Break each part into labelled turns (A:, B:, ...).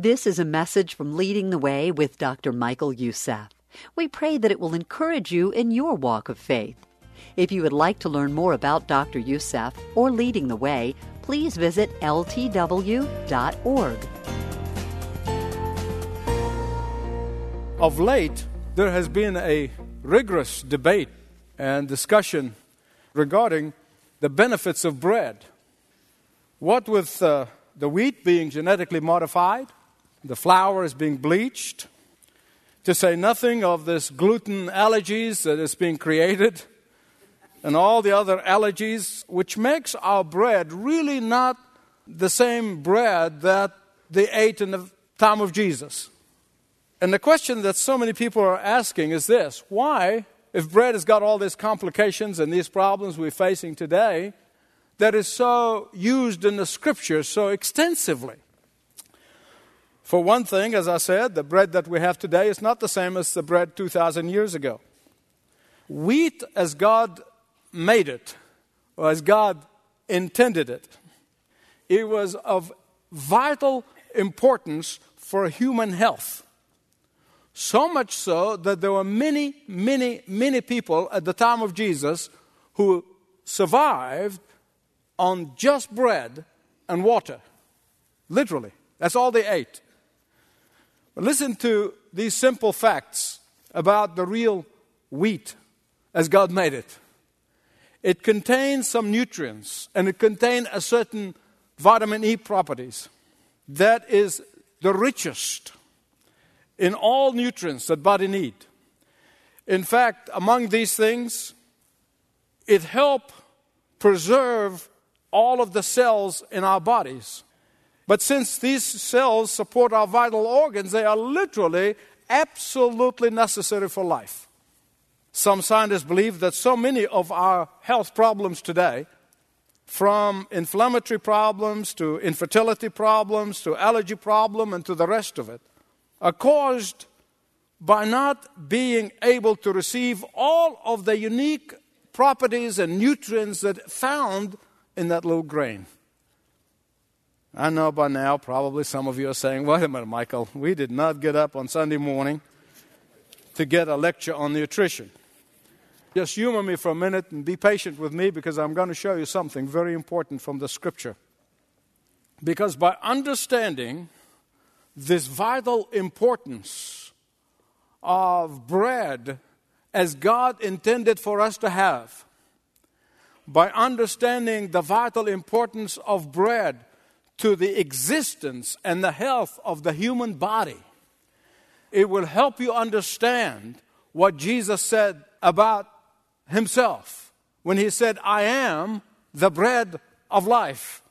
A: This is a message from Leading the Way with Dr. Michael Youssef. We pray that it will encourage you in your walk of faith. If you would like to learn more about Dr. Youssef or Leading the Way, please visit ltw.org.
B: Of late, there has been a rigorous debate and discussion regarding the benefits of bread. What with uh, the wheat being genetically modified, the flour is being bleached, to say nothing of this gluten allergies that is being created and all the other allergies, which makes our bread really not the same bread that they ate in the time of Jesus. And the question that so many people are asking is this why, if bread has got all these complications and these problems we're facing today, that is so used in the scriptures so extensively? For one thing, as I said, the bread that we have today is not the same as the bread 2,000 years ago. Wheat, as God made it, or as God intended it, it was of vital importance for human health. So much so that there were many, many, many people at the time of Jesus who survived on just bread and water. Literally. That's all they ate. But listen to these simple facts about the real wheat as God made it. It contains some nutrients and it contains a certain vitamin E properties that is the richest in all nutrients that body need. In fact, among these things, it help preserve all of the cells in our bodies. But since these cells support our vital organs, they are literally absolutely necessary for life. Some scientists believe that so many of our health problems today, from inflammatory problems to infertility problems to allergy problem and to the rest of it, are caused by not being able to receive all of the unique properties and nutrients that found in that little grain. I know by now, probably some of you are saying, wait a minute, Michael, we did not get up on Sunday morning to get a lecture on nutrition. Just humor me for a minute and be patient with me because I'm going to show you something very important from the scripture. Because by understanding this vital importance of bread as God intended for us to have, by understanding the vital importance of bread to the existence and the health of the human body, it will help you understand what Jesus said about himself when he said, I am the bread of life.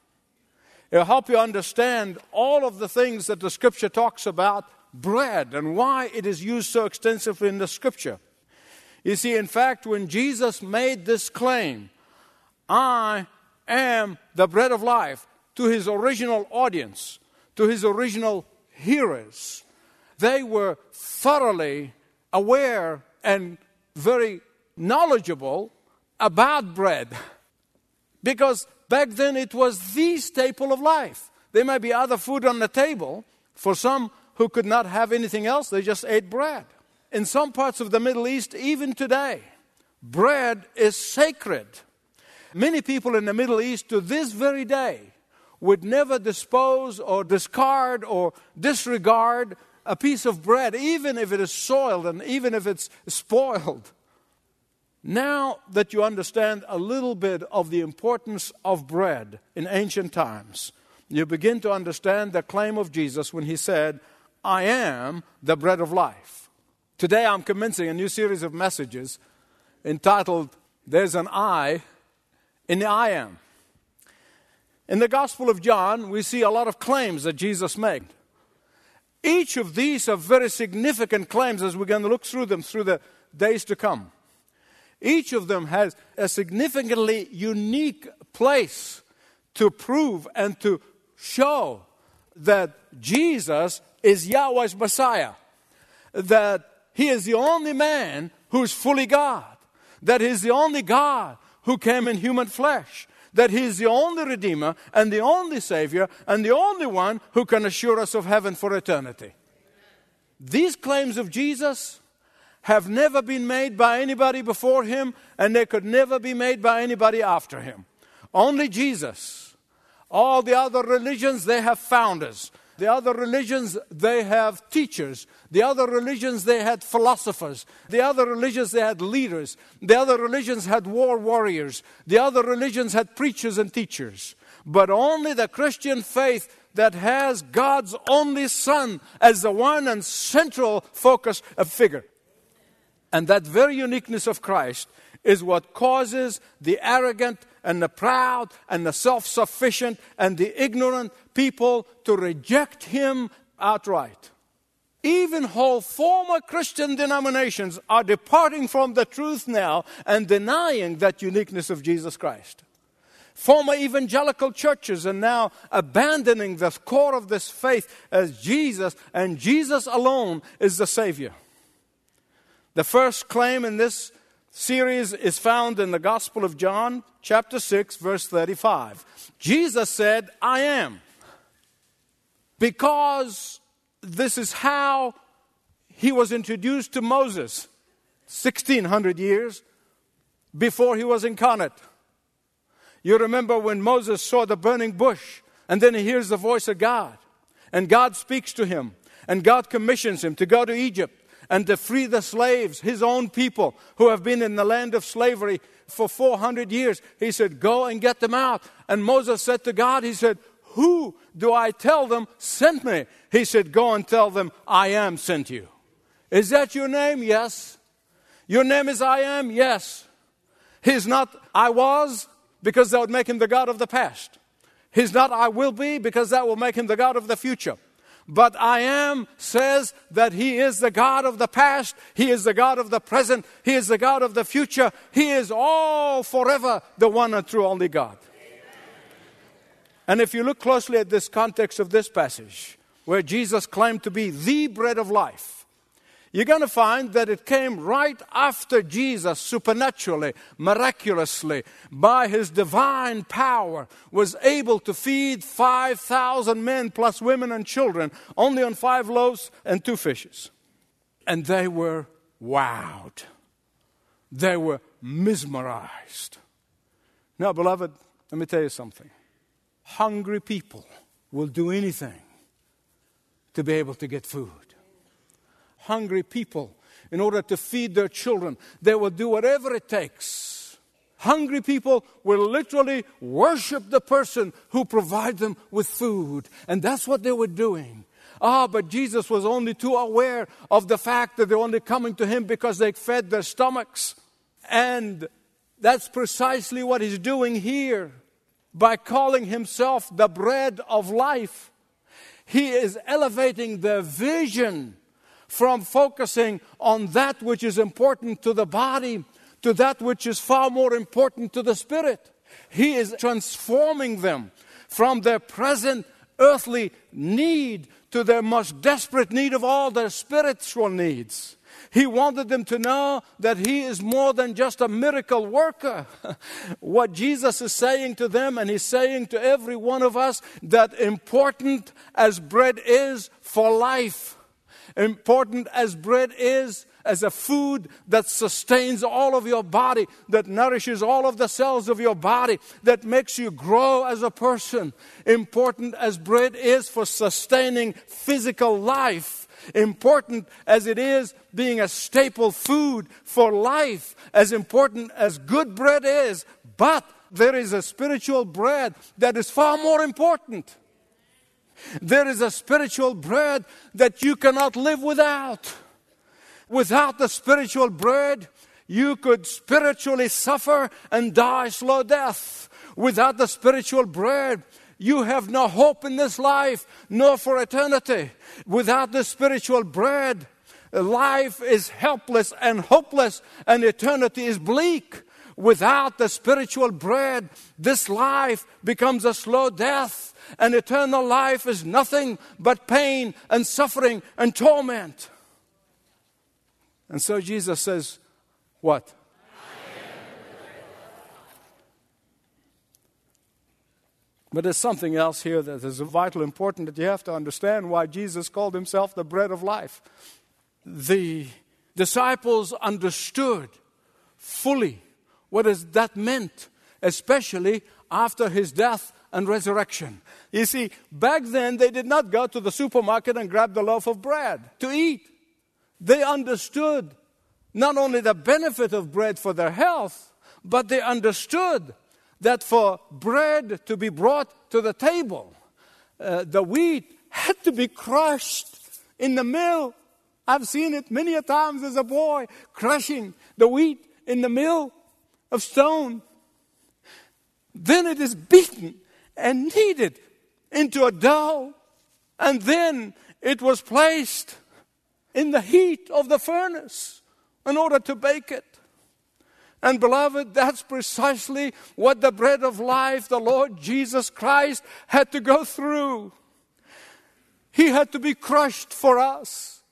B: It'll help you understand all of the things that the scripture talks about bread and why it is used so extensively in the scripture. You see, in fact, when Jesus made this claim, I am the bread of life, to his original audience, to his original hearers, they were thoroughly aware and very knowledgeable about bread. Because back then it was the staple of life. There may be other food on the table. For some who could not have anything else, they just ate bread. In some parts of the Middle East, even today, bread is sacred. Many people in the Middle East to this very day would never dispose or discard or disregard a piece of bread, even if it is soiled and even if it's spoiled. Now that you understand a little bit of the importance of bread in ancient times, you begin to understand the claim of Jesus when he said, I am the bread of life. Today I'm commencing a new series of messages entitled, There's an I in the I am. In the Gospel of John, we see a lot of claims that Jesus made. Each of these are very significant claims as we're going to look through them through the days to come. Each of them has a significantly unique place to prove and to show that Jesus is Yahweh's Messiah, that He is the only man who's fully God, that He's the only God who came in human flesh, that He is the only Redeemer and the only Savior and the only one who can assure us of heaven for eternity. These claims of Jesus have never been made by anybody before Him, and they could never be made by anybody after Him. Only Jesus. All the other religions, they have founders. The other religions, they have teachers. The other religions, they had philosophers. The other religions, they had leaders. The other religions had war warriors. The other religions had preachers and teachers. But only the Christian faith that has God's only Son as the one and central focus of figure. And that very uniqueness of Christ is what causes the arrogant and the proud and the self sufficient and the ignorant people to reject him outright. Even whole former Christian denominations are departing from the truth now and denying that uniqueness of Jesus Christ. Former evangelical churches are now abandoning the core of this faith as Jesus and Jesus alone is the Savior. The first claim in this series is found in the Gospel of John, chapter 6, verse 35. Jesus said, I am. Because this is how he was introduced to Moses 1600 years before he was incarnate. You remember when Moses saw the burning bush and then he hears the voice of God and God speaks to him and God commissions him to go to Egypt and to free the slaves, his own people, who have been in the land of slavery for 400 years. He said, Go and get them out. And Moses said to God, He said, Who do I tell them sent me? He said, Go and tell them, I am sent you. Is that your name? Yes. Your name is I am? Yes. He's not I was, because that would make him the God of the past. He's not I will be, because that will make him the God of the future. But I am says that He is the God of the past, He is the God of the present, He is the God of the future, He is all forever the one and true only God. And if you look closely at this context of this passage, where Jesus claimed to be the bread of life, you're going to find that it came right after Jesus supernaturally, miraculously, by his divine power, was able to feed 5,000 men plus women and children only on five loaves and two fishes. And they were wowed. They were mesmerized. Now, beloved, let me tell you something. Hungry people will do anything to be able to get food hungry people in order to feed their children. They will do whatever it takes. Hungry people will literally worship the person who provides them with food. And that's what they were doing. Ah, but Jesus was only too aware of the fact that they're only coming to him because they fed their stomachs. And that's precisely what he's doing here by calling himself the bread of life. He is elevating the vision from focusing on that which is important to the body to that which is far more important to the spirit. He is transforming them from their present earthly need to their most desperate need of all, their spiritual needs. He wanted them to know that He is more than just a miracle worker. what Jesus is saying to them, and He's saying to every one of us, that important as bread is for life, important as bread is, as a food that sustains all of your body, that nourishes all of the cells of your body, that makes you grow as a person. Important as bread is for sustaining physical life. Important as it is being a staple food for life, as important as good bread is, but there is a spiritual bread that is far more important. There is a spiritual bread that you cannot live without. Without the spiritual bread, you could spiritually suffer and die slow death. Without the spiritual bread, you have no hope in this life, nor for eternity. Without the spiritual bread, life is helpless and hopeless, and eternity is bleak. Without the spiritual bread, this life becomes a slow death and eternal life is nothing but pain and suffering and torment. And so Jesus says, What? But there's something else here that is vital important that you have to understand why Jesus called himself the bread of life. The disciples understood fully what that meant, especially after his death and resurrection. You see, back then they did not go to the supermarket and grab the loaf of bread to eat. They understood not only the benefit of bread for their health, but they understood that for bread to be brought to the table, uh, the wheat had to be crushed in the mill. I've seen it many a times as a boy, crushing the wheat in the mill of stone. Then it is beaten and kneaded into a dough, and then it was placed in the heat of the furnace in order to bake it. And beloved, that's precisely what the bread of life, the Lord Jesus Christ, had to go through. He had to be crushed for us.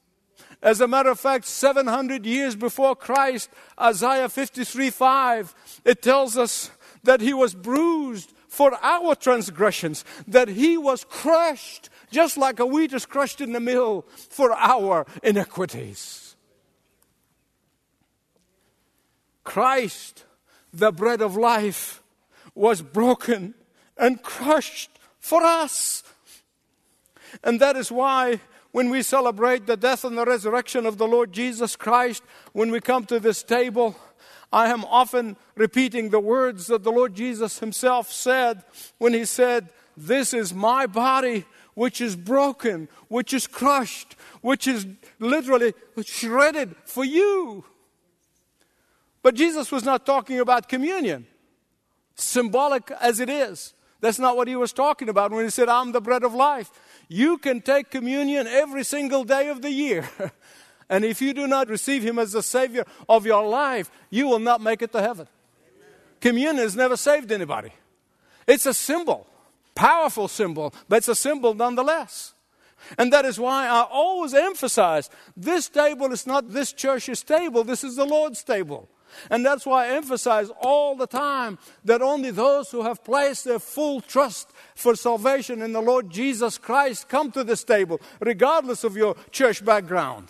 B: As a matter of fact, 700 years before Christ, Isaiah 53 5, it tells us that he was bruised for our transgressions, that he was crushed, just like a wheat is crushed in the mill, for our iniquities. Christ, the bread of life, was broken and crushed for us. And that is why when we celebrate the death and the resurrection of the Lord Jesus Christ, when we come to this table, I am often repeating the words that the Lord Jesus Himself said when He said, This is my body which is broken, which is crushed, which is literally shredded for you. But Jesus was not talking about communion, symbolic as it is. That's not what he was talking about when he said, I'm the bread of life. You can take communion every single day of the year. and if you do not receive him as the Savior of your life, you will not make it to heaven. Amen. Communion has never saved anybody. It's a symbol, powerful symbol, but it's a symbol nonetheless. And that is why I always emphasize this table is not this church's table, this is the Lord's table. And that's why I emphasize all the time that only those who have placed their full trust for salvation in the Lord Jesus Christ come to this table, regardless of your church background.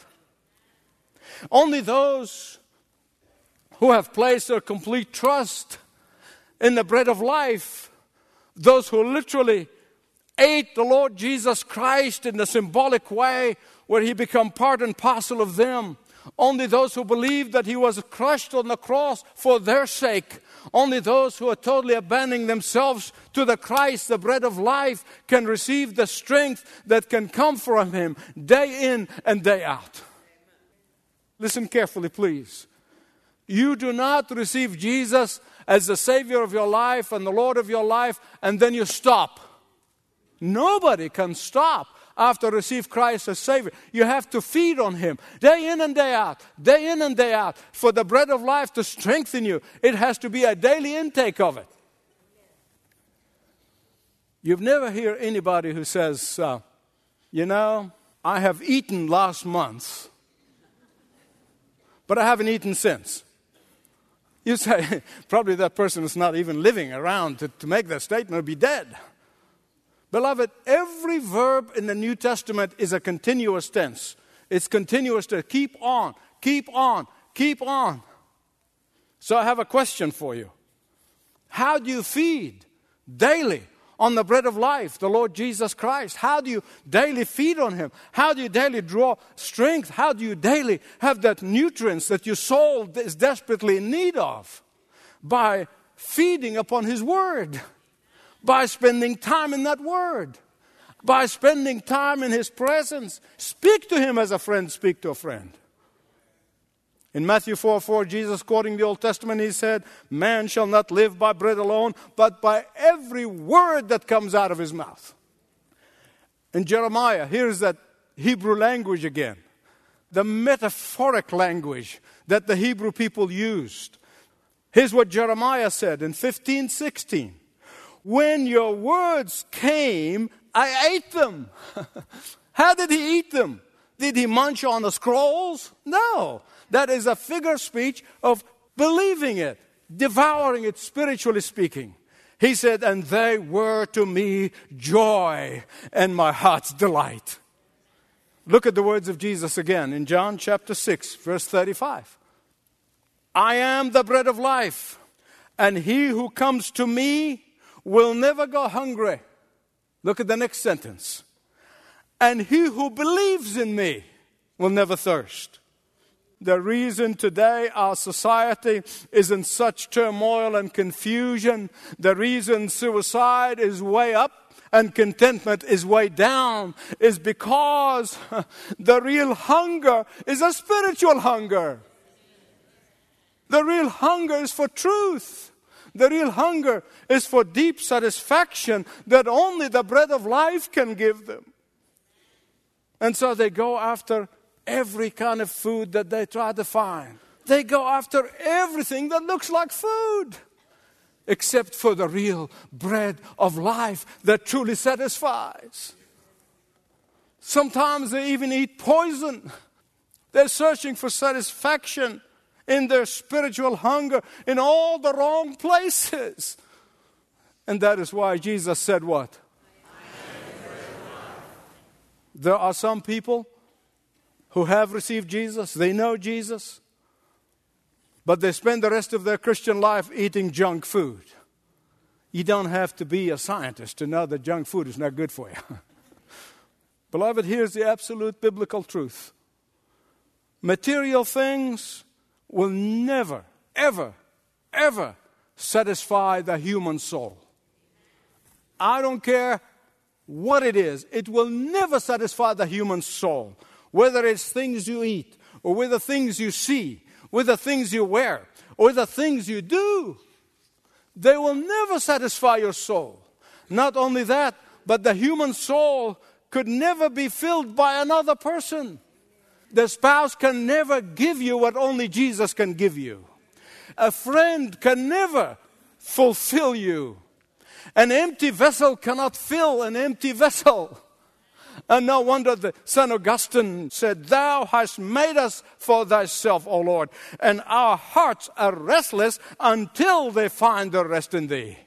B: Only those who have placed their complete trust in the bread of life, those who literally ate the Lord Jesus Christ in the symbolic way where he became part and parcel of them only those who believe that he was crushed on the cross for their sake. Only those who are totally abandoning themselves to the Christ, the bread of life, can receive the strength that can come from him day in and day out. Listen carefully, please. You do not receive Jesus as the Savior of your life and the Lord of your life, and then you stop. Nobody can stop after receive Christ as Savior. You have to feed on Him day in and day out, day in and day out. For the bread of life to strengthen you, it has to be a daily intake of it. You've never hear anybody who says, uh, you know, I have eaten last month, but I haven't eaten since. You say, probably that person is not even living around to, to make that statement or be dead. Beloved, every verb in the New Testament is a continuous tense. It's continuous to keep on, keep on, keep on. So I have a question for you. How do you feed daily on the bread of life, the Lord Jesus Christ? How do you daily feed on Him? How do you daily draw strength? How do you daily have that nutrients that your soul is desperately in need of? By feeding upon His Word by spending time in that Word, by spending time in His presence. Speak to Him as a friend, speak to a friend. In Matthew 4 4, Jesus, quoting the Old Testament, he said, Man shall not live by bread alone, but by every word that comes out of his mouth. In Jeremiah, here's that Hebrew language again, the metaphoric language that the Hebrew people used. Here's what Jeremiah said in 15 16. When your words came, I ate them. How did he eat them? Did he munch on the scrolls? No. That is a figure speech of believing it, devouring it, spiritually speaking. He said, And they were to me joy and my heart's delight. Look at the words of Jesus again in John chapter 6, verse 35. I am the bread of life, and he who comes to me will never go hungry. Look at the next sentence. And he who believes in me will never thirst. The reason today our society is in such turmoil and confusion, the reason suicide is way up and contentment is way down, is because the real hunger is a spiritual hunger. The real hunger is for truth. The real hunger is for deep satisfaction that only the bread of life can give them. And so they go after every kind of food that they try to find. They go after everything that looks like food, except for the real bread of life that truly satisfies. Sometimes they even eat poison. They're searching for satisfaction in their spiritual hunger in all the wrong places. And that is why Jesus said, What? There are some people who have received Jesus, they know Jesus, but they spend the rest of their Christian life eating junk food. You don't have to be a scientist to know that junk food is not good for you. Beloved, here's the absolute biblical truth material things will never, ever, ever satisfy the human soul. I don't care what it is, it will never satisfy the human soul. Whether it's things you eat, or whether things you see, whether things you wear, or the things you do, they will never satisfy your soul. Not only that, but the human soul could never be filled by another person. The spouse can never give you what only Jesus can give you. A friend can never fulfill you. An empty vessel cannot fill an empty vessel. And no wonder the St. Augustine said, Thou hast made us for thyself, O Lord, and our hearts are restless until they find their rest in thee.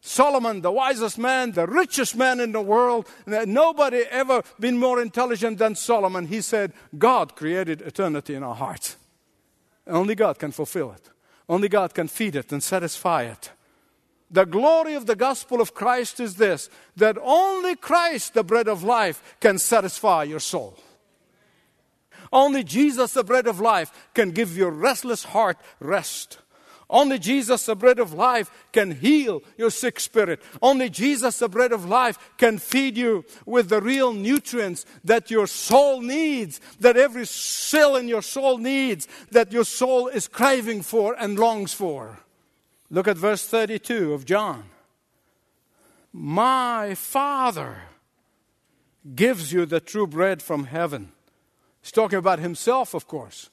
B: Solomon, the wisest man, the richest man in the world, nobody ever been more intelligent than Solomon. He said, God created eternity in our hearts. Only God can fulfill it. Only God can feed it and satisfy it. The glory of the gospel of Christ is this that only Christ, the bread of life, can satisfy your soul. Only Jesus, the bread of life, can give your restless heart rest. Only Jesus, the bread of life, can heal your sick spirit. Only Jesus, the bread of life, can feed you with the real nutrients that your soul needs, that every cell in your soul needs, that your soul is craving for and longs for. Look at verse 32 of John. My Father gives you the true bread from heaven. He's talking about himself, of course.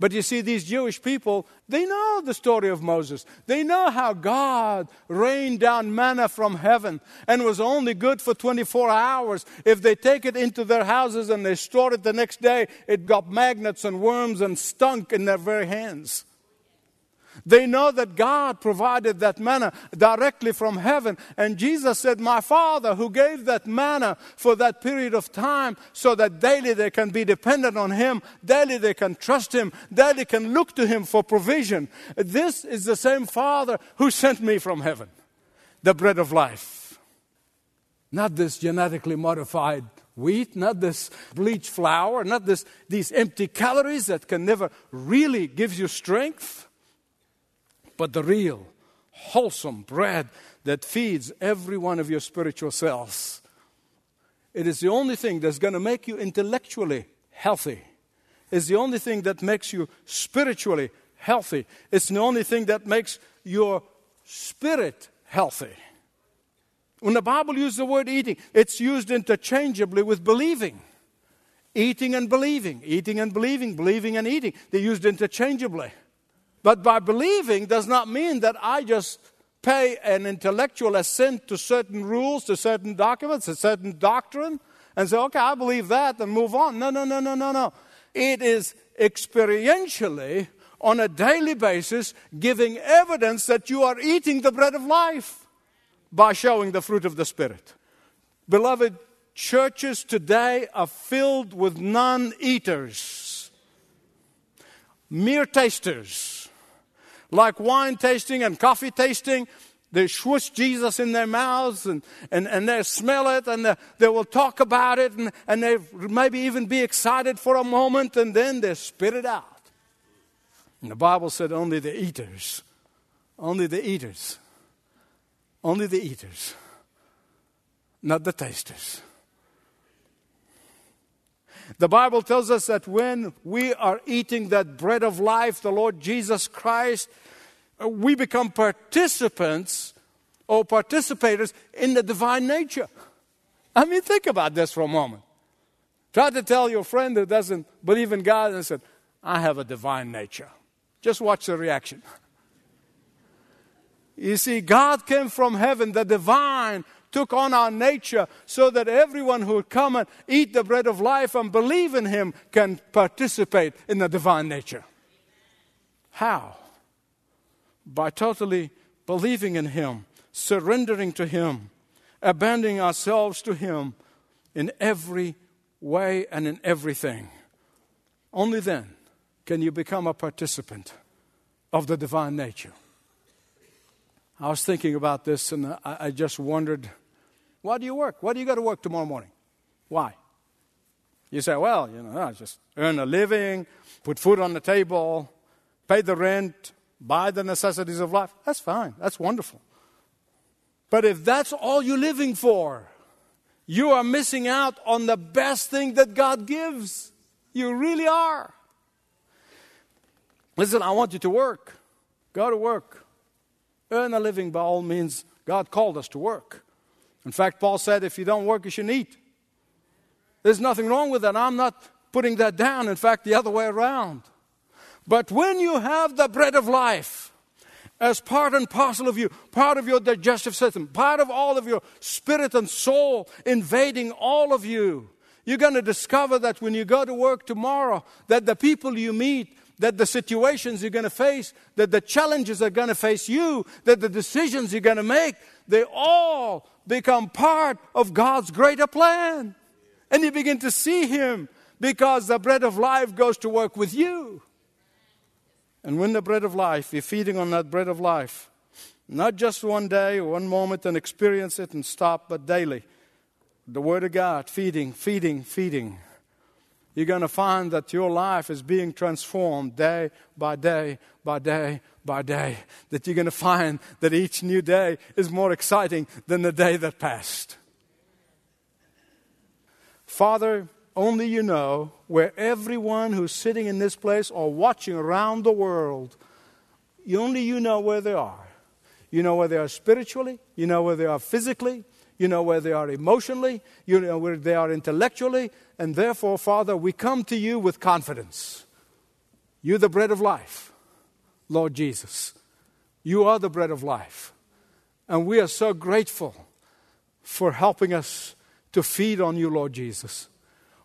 B: But you see, these Jewish people, they know the story of Moses. They know how God rained down manna from heaven and was only good for 24 hours. If they take it into their houses and they store it the next day, it got maggots and worms and stunk in their very hands. They know that God provided that manna directly from heaven. And Jesus said, My Father, who gave that manna for that period of time so that daily they can be dependent on Him, daily they can trust Him, daily can look to Him for provision. This is the same Father who sent me from heaven, the bread of life. Not this genetically modified wheat, not this bleached flour, not this, these empty calories that can never really give you strength but the real, wholesome bread that feeds every one of your spiritual cells. It is the only thing that's going to make you intellectually healthy. It's the only thing that makes you spiritually healthy. It's the only thing that makes your spirit healthy. When the Bible uses the word eating, it's used interchangeably with believing. Eating and believing, eating and believing, believing and eating. They're used interchangeably. But by believing does not mean that I just pay an intellectual assent to certain rules, to certain documents, to certain doctrine, and say, okay, I believe that and move on. No, no, no, no, no, no. It is experientially on a daily basis, giving evidence that you are eating the bread of life by showing the fruit of the Spirit. Beloved, churches today are filled with non eaters, mere tasters, like wine tasting and coffee tasting. They swish Jesus in their mouths and, and, and they smell it and they, they will talk about it and, and they maybe even be excited for a moment and then they spit it out. And the Bible said only the eaters, only the eaters, only the eaters, not the tasters. The Bible tells us that when we are eating that bread of life, the Lord Jesus Christ, Uh, we become participants or participators in the divine nature. I mean, think about this for a moment. Try to tell your friend who doesn't believe in God and said, I have a divine nature. Just watch the reaction. You see, God came from heaven, the divine took on our nature so that everyone who would come and eat the bread of life and believe in Him can participate in the divine nature. How? By totally believing in Him, surrendering to Him, abandoning ourselves to Him in every way and in everything. Only then can you become a participant of the divine nature. I was thinking about this and I, just wondered why do you work? Why do you go to work tomorrow morning? Why? You say, well, you know, I just earn a living, put food on the table, pay the rent, buy the necessities of life. That's fine. That's wonderful. But if that's all you're living for, you are missing out on the best thing that God gives. You really are. Listen, I want you to work. Go to work. Earn a living by all means. God called us to work. In fact, Paul said, if you don't work, you shouldn't eat. There's nothing wrong with that. I'm not putting that down. In fact, the other way around. But when you have the bread of life as part and parcel of you, part of your digestive system, part of all of your spirit and soul invading all of you, you're going to discover that when you go to work tomorrow, that the people you meet, that the situations you're going to face, that the challenges are going to face you, that the decisions you're going to make, they all become part of God's greater plan. And you begin to see Him because the bread of life goes to work with you. And when the bread of life, you're feeding on that bread of life, not just one day one moment and experience it and stop, but daily. The Word of God, feeding, feeding, feeding. You're going to find that your life is being transformed day by day by day by day, that you're going to find that each new day is more exciting than the day that passed. Father, only you know where everyone who's sitting in this place or watching around the world, only you know where they are. You know where they are spiritually, you know where they are physically, you know where they are emotionally, you know where they are intellectually, and therefore, Father, we come to you with confidence. You're the bread of life. Lord Jesus. You are the bread of life. And we are so grateful for helping us to feed on you, Lord Jesus.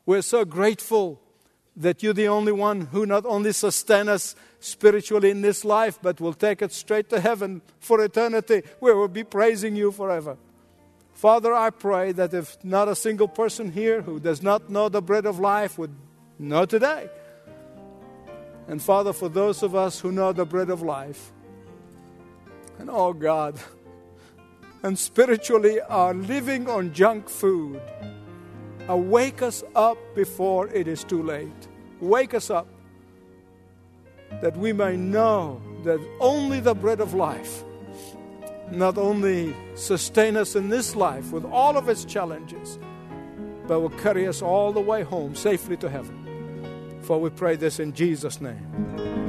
B: We're so grateful that you're the only one who not only sustain us spiritually in this life, but will take us straight to heaven for eternity, where we'll be praising you forever. Father, I pray that if not a single person here who does not know the bread of life would know today and Father, for those of us who know the bread of life, and oh God, and spiritually are living on junk food, Uh, wake us up before it is too late. Wake us up that we may know that only the bread of life not only sustain us in this life with all of its challenges, but will carry us all the way home safely to heaven. For we pray this in Jesus' name.